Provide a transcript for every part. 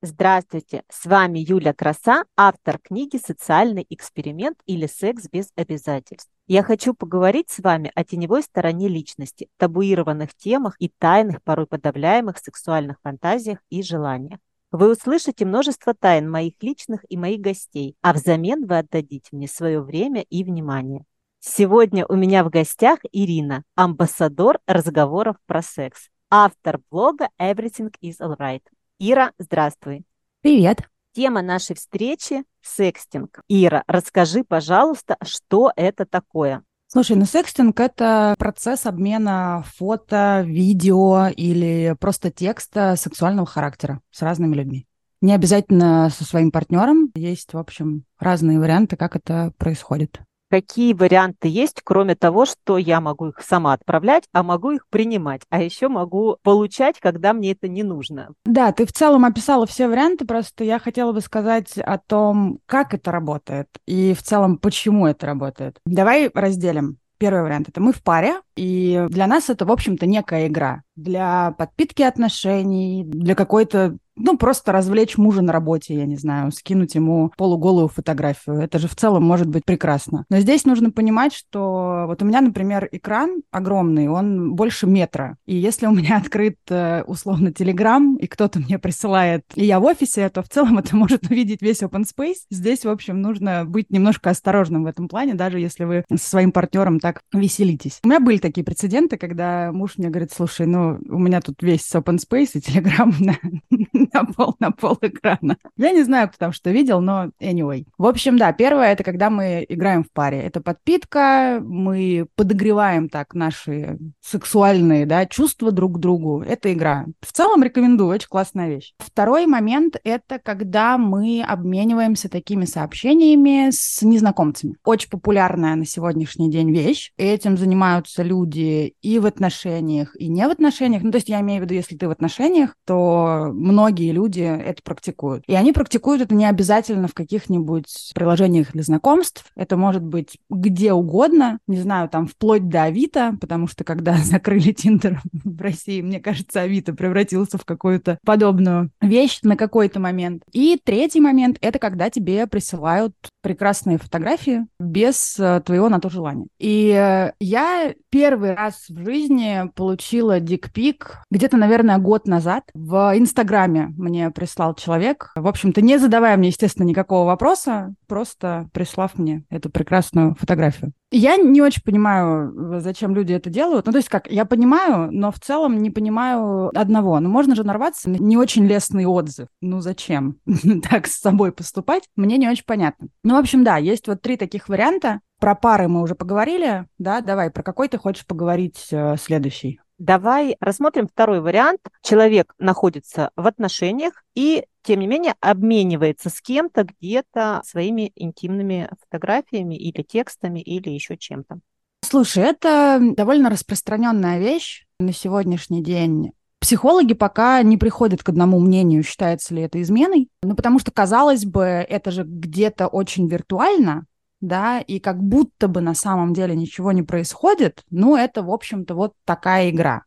Здравствуйте, с вами Юля Краса, автор книги «Социальный эксперимент» или «Секс без обязательств». Я хочу поговорить с вами о теневой стороне личности, табуированных темах и тайных, порой подавляемых сексуальных фантазиях и желаниях. Вы услышите множество тайн моих личных и моих гостей, а взамен вы отдадите мне свое время и внимание. Сегодня у меня в гостях Ирина, амбассадор разговоров про секс, автор блога Everything is Alright. Ира, здравствуй. Привет. Тема нашей встречи – секстинг. Ира, расскажи, пожалуйста, что это такое? Слушай, ну секстинг — это процесс обмена фото, видео или просто текста сексуального характера с разными людьми. Не обязательно со своим партнером. Есть, в общем, разные варианты, как это происходит. Какие варианты есть, кроме того, что я могу их сама отправлять, а могу их принимать, а еще могу получать, когда мне это не нужно? Да, ты в целом описала все варианты, просто я хотела бы сказать о том, как это работает и в целом почему это работает. Давай разделим. Первый вариант — это мы в паре, и для нас это, в общем-то, некая игра. Для подпитки отношений, для какой-то ну, просто развлечь мужа на работе, я не знаю, скинуть ему полуголую фотографию. Это же в целом может быть прекрасно. Но здесь нужно понимать, что вот у меня, например, экран огромный, он больше метра. И если у меня открыт э, условно Телеграм, и кто-то мне присылает, и я в офисе, то в целом это может увидеть весь open space. Здесь, в общем, нужно быть немножко осторожным в этом плане, даже если вы со своим партнером так веселитесь. У меня были такие прецеденты, когда муж мне говорит, слушай, ну, у меня тут весь open space и Телеграм на пол, на пол экрана. Я не знаю, кто там что видел, но anyway. В общем, да, первое — это когда мы играем в паре. Это подпитка, мы подогреваем так наши сексуальные да, чувства друг к другу. Это игра. В целом рекомендую, очень классная вещь. Второй момент — это когда мы обмениваемся такими сообщениями с незнакомцами. Очень популярная на сегодняшний день вещь. Этим занимаются люди и в отношениях, и не в отношениях. Ну, то есть я имею в виду, если ты в отношениях, то многие многие люди это практикуют. И они практикуют это не обязательно в каких-нибудь приложениях для знакомств. Это может быть где угодно, не знаю, там вплоть до Авито, потому что когда закрыли Тиндер в России, мне кажется, Авито превратился в какую-то подобную вещь на какой-то момент. И третий момент — это когда тебе присылают прекрасные фотографии без э, твоего на то желания. И э, я первый раз в жизни получила дикпик где-то, наверное, год назад в Инстаграме мне прислал человек. В общем-то, не задавая мне, естественно, никакого вопроса, просто прислав мне эту прекрасную фотографию. Я не очень понимаю, зачем люди это делают. Ну, то есть как, я понимаю, но в целом не понимаю одного. Ну, можно же нарваться на не очень лестный отзыв. Ну, зачем так с собой поступать? Мне не очень понятно. Ну, в общем, да, есть вот три таких варианта. Про пары мы уже поговорили, да? Давай, про какой ты хочешь поговорить э, следующий? Давай рассмотрим второй вариант. Человек находится в отношениях и, тем не менее, обменивается с кем-то где-то своими интимными фотографиями или текстами или еще чем-то. Слушай, это довольно распространенная вещь на сегодняшний день. Психологи пока не приходят к одному мнению, считается ли это изменой. Ну, потому что, казалось бы, это же где-то очень виртуально, да, и как будто бы на самом деле ничего не происходит, ну, это, в общем-то, вот такая игра,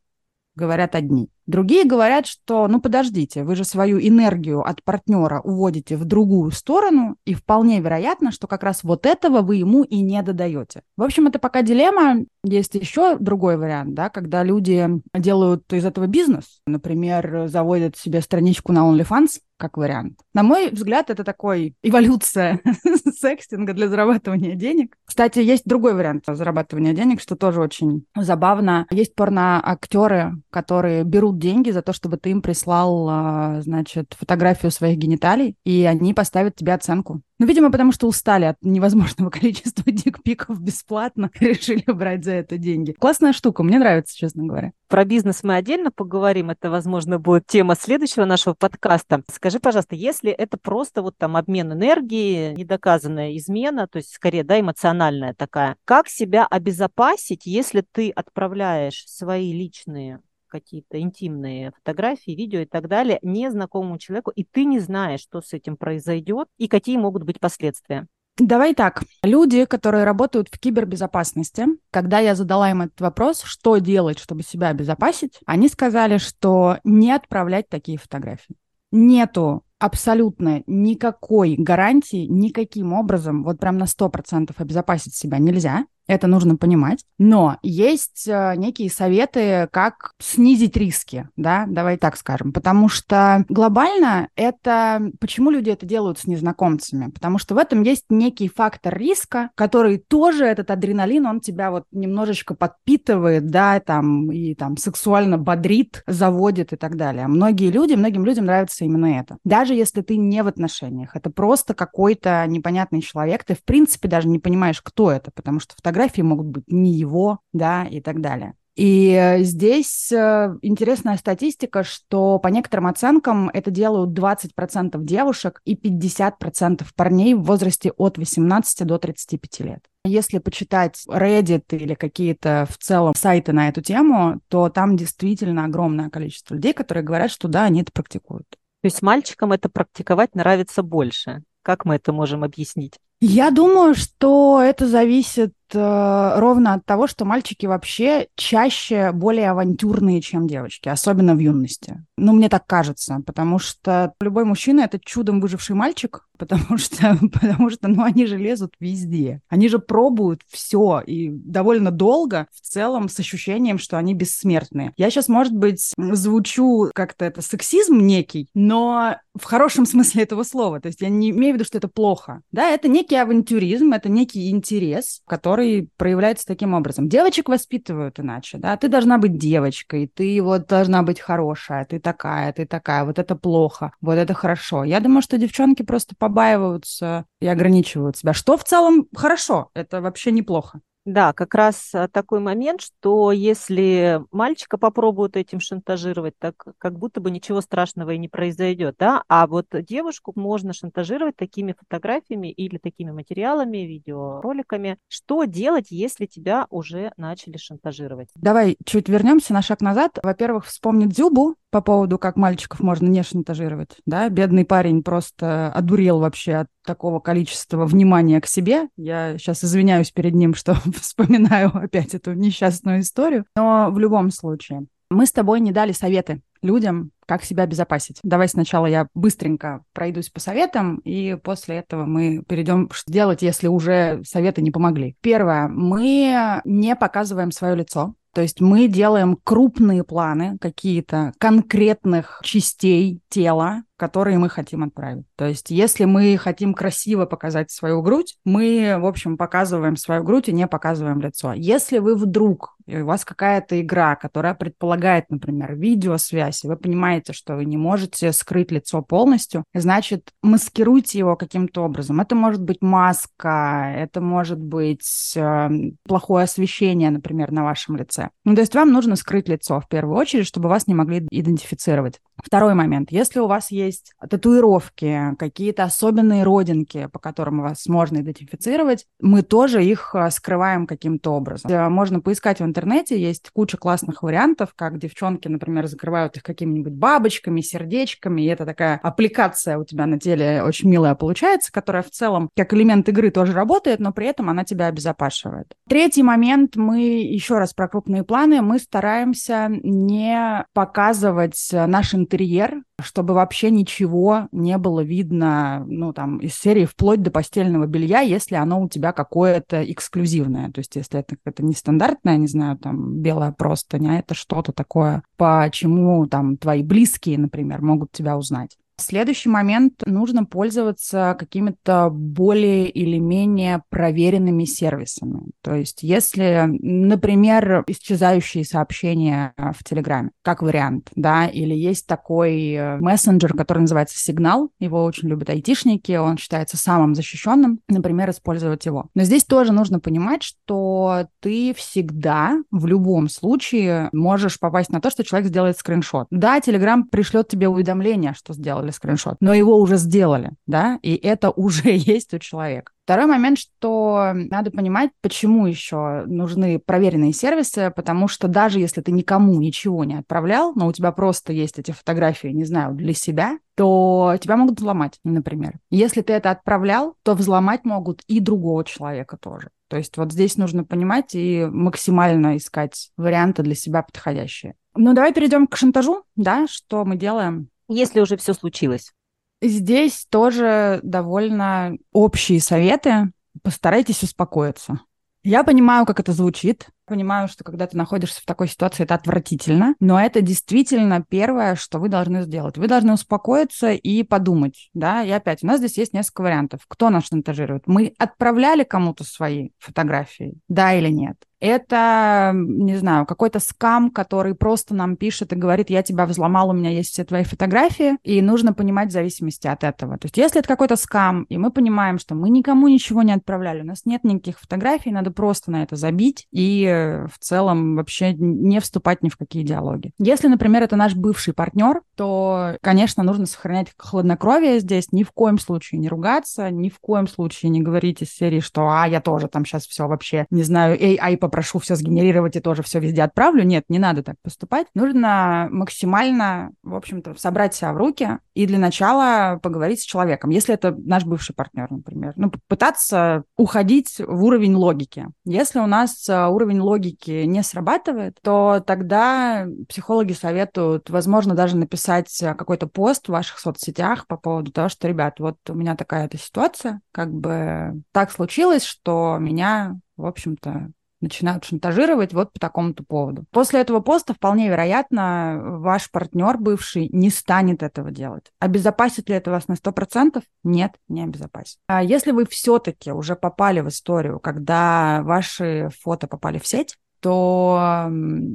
говорят одни. Другие говорят, что, ну, подождите, вы же свою энергию от партнера уводите в другую сторону, и вполне вероятно, что как раз вот этого вы ему и не додаете. В общем, это пока дилемма. Есть еще другой вариант, да, когда люди делают из этого бизнес. Например, заводят себе страничку на OnlyFans, как вариант. На мой взгляд, это такой эволюция секстинга для зарабатывания денег. Кстати, есть другой вариант зарабатывания денег, что тоже очень забавно. Есть порно-актеры, которые берут деньги за то, чтобы ты им прислал, а, значит, фотографию своих гениталий, и они поставят тебе оценку. Ну, видимо, потому что устали от невозможного количества дикпиков бесплатно, решили брать за это деньги. Классная штука, мне нравится, честно говоря. Про бизнес мы отдельно поговорим. Это, возможно, будет тема следующего нашего подкаста. Скажи, пожалуйста, если это просто вот там обмен энергии, недоказанная измена, то есть скорее, да, эмоциональная такая, как себя обезопасить, если ты отправляешь свои личные какие-то интимные фотографии, видео и так далее незнакомому человеку, и ты не знаешь, что с этим произойдет и какие могут быть последствия. Давай так. Люди, которые работают в кибербезопасности, когда я задала им этот вопрос, что делать, чтобы себя обезопасить, они сказали, что не отправлять такие фотографии. Нету абсолютно никакой гарантии, никаким образом, вот прям на 100% обезопасить себя нельзя. Это нужно понимать. Но есть э, некие советы, как снизить риски, да, давай так скажем. Потому что глобально это... Почему люди это делают с незнакомцами? Потому что в этом есть некий фактор риска, который тоже этот адреналин, он тебя вот немножечко подпитывает, да, там, и там сексуально бодрит, заводит и так далее. Многие люди, многим людям нравится именно это. Даже если ты не в отношениях, это просто какой-то непонятный человек, ты в принципе даже не понимаешь, кто это, потому что в фотографии могут быть не его, да, и так далее. И э, здесь э, интересная статистика, что по некоторым оценкам это делают 20% девушек и 50% парней в возрасте от 18 до 35 лет. Если почитать Reddit или какие-то в целом сайты на эту тему, то там действительно огромное количество людей, которые говорят, что да, они это практикуют. То есть мальчикам это практиковать нравится больше. Как мы это можем объяснить? Я думаю, что это зависит э, ровно от того, что мальчики вообще чаще более авантюрные, чем девочки, особенно в юности. Ну, мне так кажется, потому что любой мужчина — это чудом выживший мальчик, потому что, потому что, ну, они же лезут везде. Они же пробуют все и довольно долго в целом с ощущением, что они бессмертные. Я сейчас, может быть, звучу как-то это сексизм некий, но в хорошем смысле этого слова. То есть я не имею в виду, что это плохо. Да, это некий авантюризм, это некий интерес, который проявляется таким образом. Девочек воспитывают иначе, да. Ты должна быть девочкой, ты вот должна быть хорошая, ты такая, ты такая. Вот это плохо, вот это хорошо. Я думаю, что девчонки просто по побаиваются и ограничивают себя, что в целом хорошо, это вообще неплохо. Да, как раз а, такой момент, что если мальчика попробуют этим шантажировать, так как будто бы ничего страшного и не произойдет, да, а вот девушку можно шантажировать такими фотографиями или такими материалами, видеороликами. Что делать, если тебя уже начали шантажировать? Давай чуть вернемся на шаг назад. Во-первых, вспомнить Зюбу по поводу, как мальчиков можно не шантажировать, да, бедный парень просто одурел вообще от такого количества внимания к себе. Я сейчас извиняюсь перед ним, что вспоминаю опять эту несчастную историю. Но в любом случае, мы с тобой не дали советы людям, как себя обезопасить. Давай сначала я быстренько пройдусь по советам, и после этого мы перейдем, что делать, если уже советы не помогли. Первое, мы не показываем свое лицо. То есть мы делаем крупные планы какие-то конкретных частей тела, которые мы хотим отправить. То есть если мы хотим красиво показать свою грудь, мы, в общем, показываем свою грудь и не показываем лицо. Если вы вдруг, у вас какая-то игра, которая предполагает, например, видеосвязь, и вы понимаете, что вы не можете скрыть лицо полностью, значит, маскируйте его каким-то образом. Это может быть маска, это может быть э, плохое освещение, например, на вашем лице. Ну, то есть вам нужно скрыть лицо в первую очередь, чтобы вас не могли идентифицировать. Второй момент. Если у вас есть татуировки, какие-то особенные родинки, по которым вас можно идентифицировать, мы тоже их а, скрываем каким-то образом. Э, можно поискать в интернете, есть куча классных вариантов, как девчонки, например, закрывают их какими-нибудь бабочками, сердечками, и это такая аппликация у тебя на теле очень милая получается, которая в целом как элемент игры тоже работает, но при этом она тебя обезопашивает. Третий момент, мы еще раз про крупные планы, мы стараемся не показывать наш интерьер, чтобы вообще ничего не было видно, ну, там, из серии вплоть до постельного белья, если оно у тебя какое-то эксклюзивное. То есть, если это какое-то нестандартное, не знаю, там, белая простыня, а это что-то такое, почему там твои близкие, например, могут тебя узнать. Следующий момент, нужно пользоваться какими-то более или менее проверенными сервисами. То есть если, например, исчезающие сообщения в Телеграме, как вариант, да, или есть такой э, мессенджер, который называется Сигнал, его очень любят айтишники, он считается самым защищенным, например, использовать его. Но здесь тоже нужно понимать, что ты всегда в любом случае можешь попасть на то, что человек сделает скриншот. Да, Телеграм пришлет тебе уведомление, что сделали сделали скриншот, но его уже сделали, да, и это уже есть у человека. Второй момент, что надо понимать, почему еще нужны проверенные сервисы, потому что даже если ты никому ничего не отправлял, но у тебя просто есть эти фотографии, не знаю, для себя, то тебя могут взломать, например. Если ты это отправлял, то взломать могут и другого человека тоже. То есть вот здесь нужно понимать и максимально искать варианты для себя подходящие. Ну, давай перейдем к шантажу, да, что мы делаем если уже все случилось? Здесь тоже довольно общие советы. Постарайтесь успокоиться. Я понимаю, как это звучит. Понимаю, что когда ты находишься в такой ситуации, это отвратительно. Но это действительно первое, что вы должны сделать. Вы должны успокоиться и подумать. Да? И опять, у нас здесь есть несколько вариантов. Кто нас шантажирует? Мы отправляли кому-то свои фотографии? Да или нет? Это, не знаю, какой-то скам, который просто нам пишет и говорит, я тебя взломал, у меня есть все твои фотографии, и нужно понимать зависимости от этого. То есть если это какой-то скам, и мы понимаем, что мы никому ничего не отправляли, у нас нет никаких фотографий, надо просто на это забить и э, в целом вообще не вступать ни в какие диалоги. Если, например, это наш бывший партнер, то, конечно, нужно сохранять хладнокровие здесь, ни в коем случае не ругаться, ни в коем случае не говорить из серии, что «а, я тоже там сейчас все вообще, не знаю, AI попрошу все сгенерировать и тоже все везде отправлю. Нет, не надо так поступать. Нужно максимально, в общем-то, собрать себя в руки и для начала поговорить с человеком. Если это наш бывший партнер, например, ну, пытаться уходить в уровень логики. Если у нас э, уровень логики не срабатывает, то тогда психологи советуют, возможно, даже написать какой-то пост в ваших соцсетях по поводу того, что, ребят, вот у меня такая-то ситуация, как бы так случилось, что меня, в общем-то, начинают шантажировать вот по такому-то поводу. После этого поста вполне вероятно ваш партнер бывший не станет этого делать. Обезопасит ли это вас на 100%? Нет, не обезопасит. А если вы все-таки уже попали в историю, когда ваши фото попали в сеть, то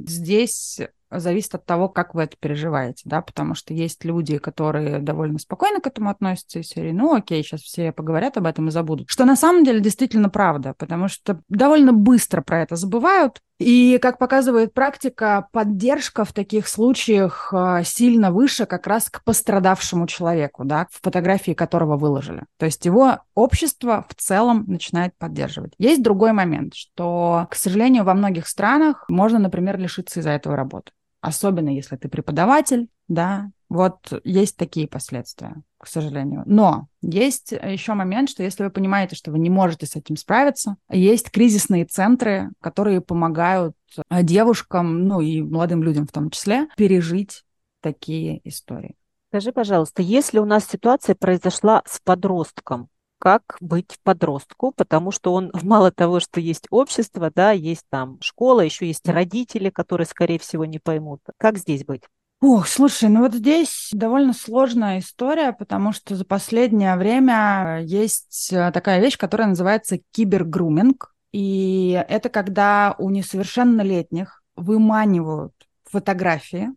здесь зависит от того, как вы это переживаете, да, потому что есть люди, которые довольно спокойно к этому относятся из серии, ну окей, сейчас все поговорят об этом и забудут. Что на самом деле действительно правда, потому что довольно быстро про это забывают, и, как показывает практика, поддержка в таких случаях а, сильно выше как раз к пострадавшему человеку, да, в фотографии которого выложили. То есть его общество в целом начинает поддерживать. Есть другой момент, что, к сожалению, во многих странах можно, например, лишиться из-за этого работы особенно если ты преподаватель, да, вот есть такие последствия, к сожалению. Но есть еще момент, что если вы понимаете, что вы не можете с этим справиться, есть кризисные центры, которые помогают э, девушкам, ну и молодым людям в том числе, пережить такие истории. Скажи, пожалуйста, если у нас ситуация произошла с подростком, как быть подростку, потому что он мало того, что есть общество, да, есть там школа, еще есть родители, которые, скорее всего, не поймут. Как здесь быть? Ох, слушай, ну вот здесь довольно сложная история, потому что за последнее время есть э, такая вещь, которая называется кибергруминг. И это когда у несовершеннолетних выманивают фотографии,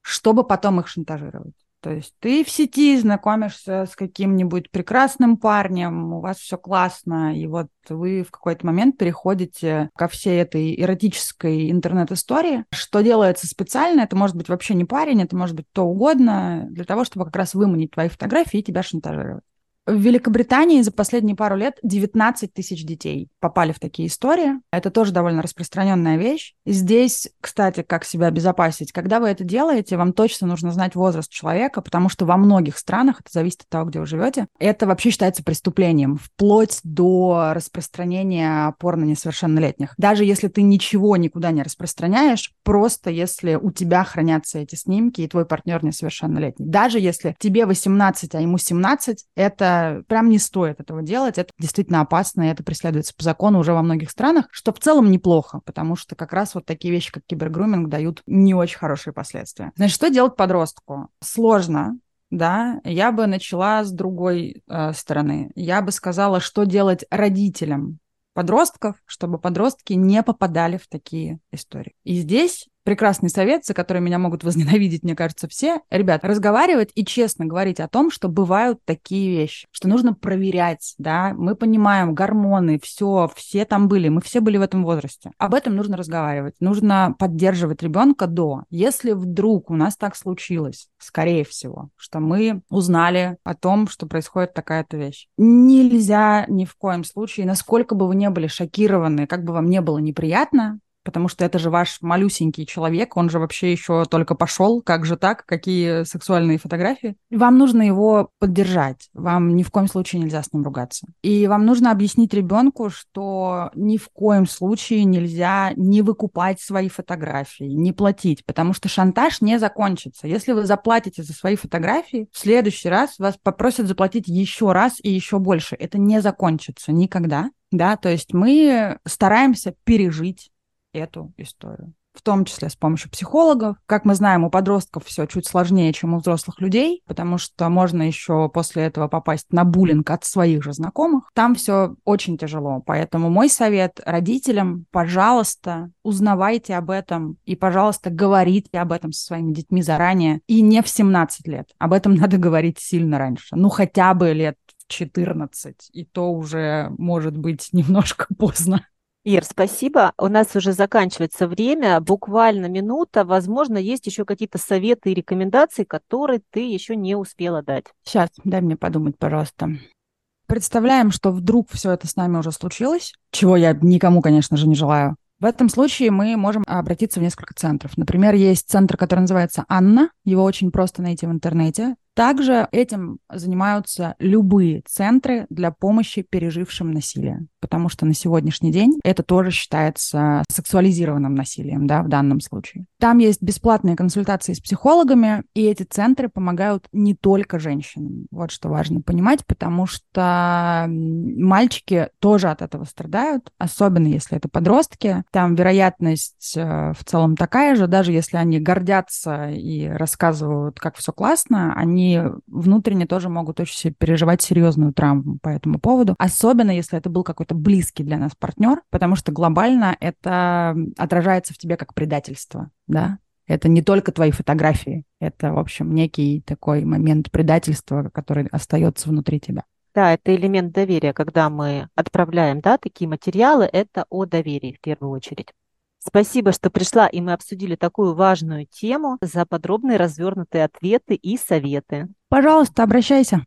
чтобы потом их шантажировать. То есть ты в сети знакомишься с каким-нибудь прекрасным парнем, у вас все классно, и вот вы в какой-то момент переходите ко всей этой эротической интернет-истории. Что делается специально, это может быть вообще не парень, это может быть то угодно, для того, чтобы как раз выманить твои фотографии и тебя шантажировать. В Великобритании за последние пару лет 19 тысяч детей попали в такие истории. Это тоже довольно распространенная вещь. Здесь, кстати, как себя обезопасить. Когда вы это делаете, вам точно нужно знать возраст человека, потому что во многих странах, это зависит от того, где вы живете, это вообще считается преступлением, вплоть до распространения порно несовершеннолетних. Даже если ты ничего никуда не распространяешь, просто если у тебя хранятся эти снимки, и твой партнер несовершеннолетний. Даже если тебе 18, а ему 17, это прям не стоит этого делать. Это действительно опасно, и это преследуется по закону уже во многих странах, что в целом неплохо, потому что как раз вот такие вещи, как кибергруминг, дают не очень хорошие последствия. Значит, что делать подростку? Сложно, да, я бы начала с другой э, стороны. Я бы сказала, что делать родителям подростков, чтобы подростки не попадали в такие истории. И здесь прекрасный совет, за который меня могут возненавидеть, мне кажется, все. Ребят, разговаривать и честно говорить о том, что бывают такие вещи, что нужно проверять, да, мы понимаем, гормоны, все, все там были, мы все были в этом возрасте. Об этом нужно разговаривать, нужно поддерживать ребенка до. Если вдруг у нас так случилось, скорее всего, что мы узнали о том, что происходит такая-то вещь, нельзя ни в коем случае, насколько бы вы не были шокированы, как бы вам не было неприятно, потому что это же ваш малюсенький человек, он же вообще еще только пошел, как же так, какие сексуальные фотографии. Вам нужно его поддержать, вам ни в коем случае нельзя с ним ругаться. И вам нужно объяснить ребенку, что ни в коем случае нельзя не выкупать свои фотографии, не платить, потому что шантаж не закончится. Если вы заплатите за свои фотографии, в следующий раз вас попросят заплатить еще раз и еще больше. Это не закончится никогда. Да, то есть мы стараемся пережить эту историю в том числе с помощью психологов. Как мы знаем, у подростков все чуть сложнее, чем у взрослых людей, потому что можно еще после этого попасть на буллинг от своих же знакомых. Там все очень тяжело. Поэтому мой совет родителям, пожалуйста, узнавайте об этом и, пожалуйста, говорите об этом со своими детьми заранее. И не в 17 лет. Об этом надо говорить сильно раньше. Ну, хотя бы лет 14, и то уже может быть немножко поздно. Ир, спасибо. У нас уже заканчивается время, буквально минута. Возможно, есть еще какие-то советы и рекомендации, которые ты еще не успела дать. Сейчас, дай мне подумать, пожалуйста. Представляем, что вдруг все это с нами уже случилось, чего я никому, конечно же, не желаю. В этом случае мы можем обратиться в несколько центров. Например, есть центр, который называется Анна. Его очень просто найти в интернете. Также этим занимаются любые центры для помощи пережившим насилие, потому что на сегодняшний день это тоже считается сексуализированным насилием, да, в данном случае. Там есть бесплатные консультации с психологами, и эти центры помогают не только женщинам. Вот что важно понимать, потому что мальчики тоже от этого страдают, особенно если это подростки. Там вероятность э, в целом такая же, даже если они гордятся и рассказывают, как все классно, они они внутренне тоже могут очень переживать серьезную травму по этому поводу, особенно если это был какой-то близкий для нас партнер, потому что глобально это отражается в тебе как предательство, да, это не только твои фотографии, это, в общем, некий такой момент предательства, который остается внутри тебя. Да, это элемент доверия, когда мы отправляем, да, такие материалы, это о доверии в первую очередь. Спасибо, что пришла, и мы обсудили такую важную тему за подробные развернутые ответы и советы. Пожалуйста, обращайся.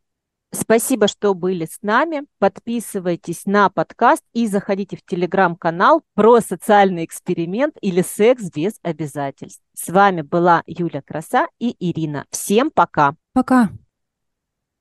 Спасибо, что были с нами. Подписывайтесь на подкаст и заходите в телеграм-канал про социальный эксперимент или секс без обязательств. С вами была Юля Краса и Ирина. Всем пока. Пока.